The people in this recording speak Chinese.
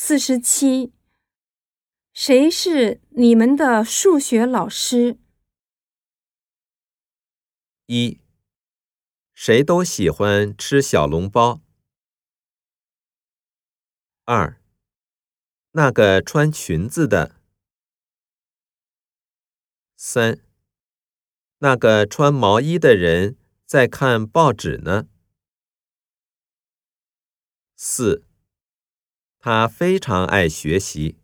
四十七。谁是你们的数学老师？一，谁都喜欢吃小笼包。二，那个穿裙子的。三，那个穿毛衣的人在看报纸呢。四，他非常爱学习。